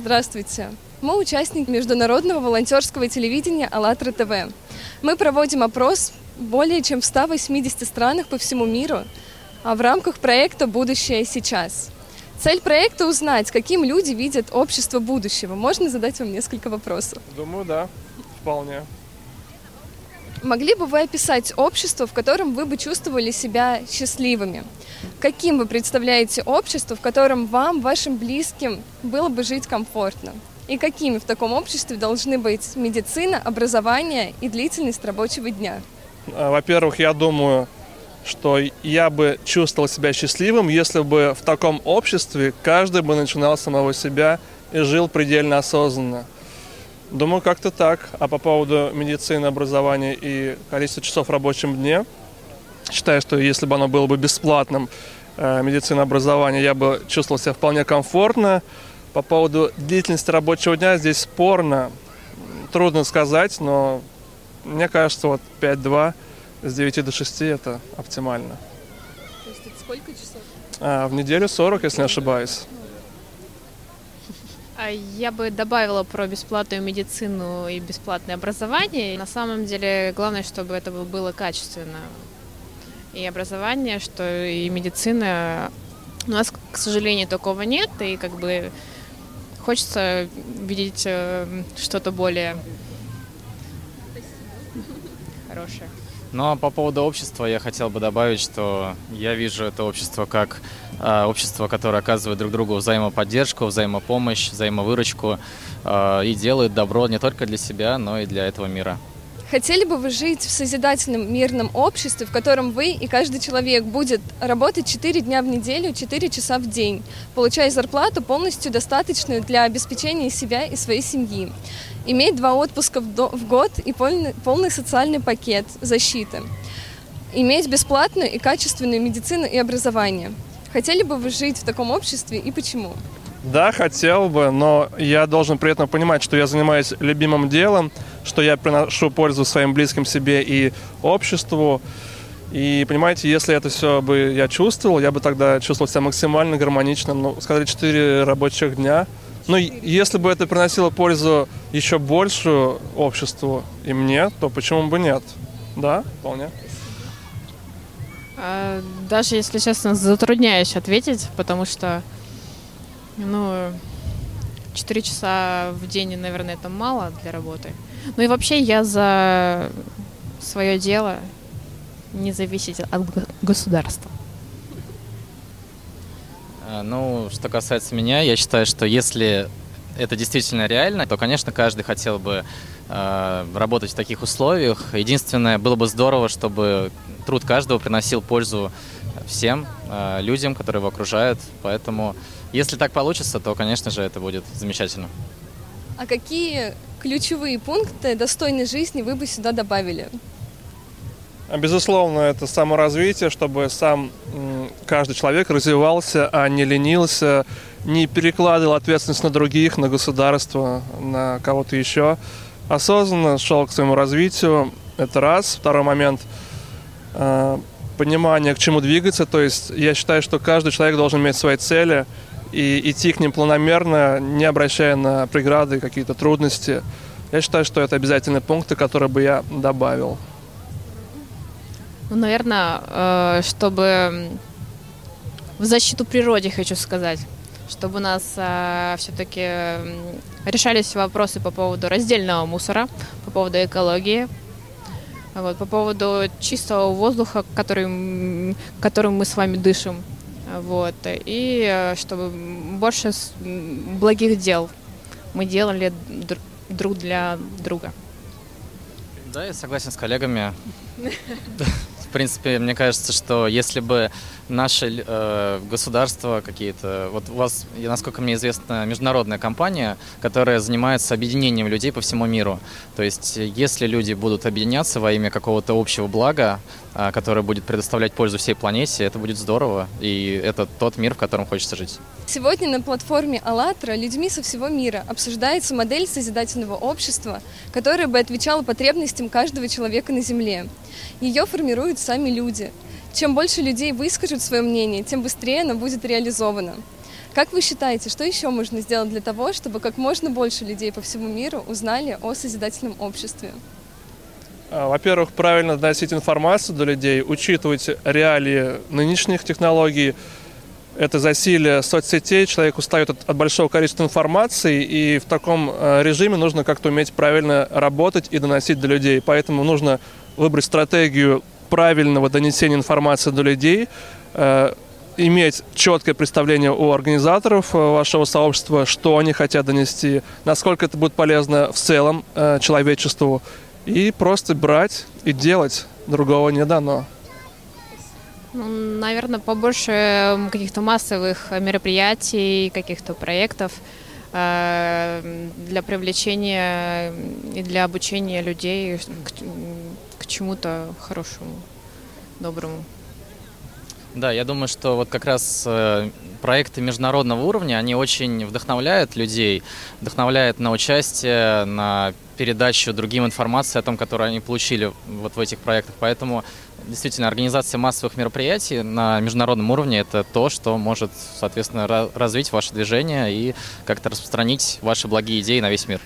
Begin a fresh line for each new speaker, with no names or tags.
Здравствуйте. Мы участник международного волонтерского телевидения «АЛЛАТРА ТВ». Мы проводим опрос более чем в 180 странах по всему миру а в рамках проекта «Будущее сейчас». Цель проекта – узнать, каким люди видят общество будущего. Можно задать вам несколько вопросов?
Думаю, да, вполне.
Могли бы вы описать общество, в котором вы бы чувствовали себя счастливыми? Каким вы представляете общество, в котором вам, вашим близким, было бы жить комфортно? И какими в таком обществе должны быть медицина, образование и длительность рабочего дня?
А, во-первых, я думаю, что я бы чувствовал себя счастливым, если бы в таком обществе каждый бы начинал с самого себя и жил предельно осознанно. Думаю, как-то так. А по поводу медицины, образования и количества часов в рабочем дне, считаю, что если бы оно было бы бесплатным, э, медицина, образование, я бы чувствовал себя вполне комфортно. По поводу длительности рабочего дня здесь спорно. Трудно сказать, но мне кажется, вот 5-2 с 9 до 6 это оптимально.
То есть это сколько часов?
А, в неделю 40, если не ошибаюсь.
А я бы добавила про бесплатную медицину и бесплатное образование. На самом деле, главное, чтобы это было качественно. И образование, что и медицина. У нас, к сожалению, такого нет, и как бы хочется видеть э, что-то более хорошее.
Ну а по поводу общества я хотел бы добавить, что я вижу это общество как общество, которое оказывает друг другу взаимоподдержку, взаимопомощь, взаимовыручку э, и делает добро не только для себя, но и для этого мира.
Хотели бы вы жить в созидательном мирном обществе, в котором вы и каждый человек будет работать 4 дня в неделю, 4 часа в день, получая зарплату полностью достаточную для обеспечения себя и своей семьи, иметь два отпуска в год и полный, полный социальный пакет защиты, иметь бесплатную и качественную медицину и образование. Хотели бы вы жить в таком обществе и почему?
Да, хотел бы, но я должен при этом понимать, что я занимаюсь любимым делом, что я приношу пользу своим близким себе и обществу. И понимаете, если это все бы я чувствовал, я бы тогда чувствовал себя максимально гармоничным. Ну, сказали, 4 рабочих дня. Но если бы это приносило пользу еще большую обществу и мне, то почему бы нет? Да, вполне.
А, даже если честно, затрудняюсь ответить, потому что ну, 4 часа в день, наверное, это мало для работы. Ну и вообще я за свое дело не зависеть от государства.
А, ну, что касается меня, я считаю, что если это действительно реально, то, конечно, каждый хотел бы работать в таких условиях. Единственное, было бы здорово, чтобы труд каждого приносил пользу всем э, людям, которые его окружают. Поэтому если так получится, то, конечно же, это будет замечательно.
А какие ключевые пункты достойной жизни вы бы сюда добавили?
Безусловно, это саморазвитие, чтобы сам каждый человек развивался, а не ленился, не перекладывал ответственность на других, на государство, на кого-то еще. Осознанно шел к своему развитию. Это раз. Второй момент э, понимание, к чему двигаться. То есть я считаю, что каждый человек должен иметь свои цели – и идти к ним планомерно, не обращая на преграды, какие-то трудности. Я считаю, что это обязательные пункты, которые бы я добавил.
Ну, наверное, э, чтобы в защиту природе хочу сказать, чтобы у нас э, все-таки решались вопросы по поводу раздельного мусора, по поводу экологии, вот, по поводу чистого воздуха, который, которым мы с вами дышим. Вот. И э, чтобы больше благих дел мы делали друг для друга.
Да, я согласен с коллегами. В принципе, мне кажется, что если бы наши э, государства какие-то... Вот у вас, насколько мне известно, международная компания, которая занимается объединением людей по всему миру. То есть если люди будут объединяться во имя какого-то общего блага, э, которое будет предоставлять пользу всей планете, это будет здорово. И это тот мир, в котором хочется жить.
Сегодня на платформе «АЛЛАТРА» людьми со всего мира обсуждается модель созидательного общества, которая бы отвечала потребностям каждого человека на Земле. Ее формируют сами люди – чем больше людей выскажут свое мнение, тем быстрее оно будет реализовано. Как вы считаете, что еще можно сделать для того, чтобы как можно больше людей по всему миру узнали о созидательном обществе?
А, во-первых, правильно доносить информацию до людей, учитывать реалии нынешних технологий. Это засилие соцсетей, человек устает от, от большого количества информации, и в таком э, режиме нужно как-то уметь правильно работать и доносить до людей. Поэтому нужно выбрать стратегию правильного донесения информации до людей, э, иметь четкое представление у организаторов э, вашего сообщества, что они хотят донести, насколько это будет полезно в целом э, человечеству, и просто брать и делать. Другого не дано.
Ну, наверное, побольше каких-то массовых мероприятий, каких-то проектов э, для привлечения и для обучения людей к, к чему-то хорошему, доброму.
Да, я думаю, что вот как раз э, проекты международного уровня, они очень вдохновляют людей, вдохновляют на участие, на передачу другим информации о том, которую они получили вот в этих проектах. Поэтому действительно организация массовых мероприятий на международном уровне это то, что может, соответственно, развить ваше движение и как-то распространить ваши благие идеи на весь мир.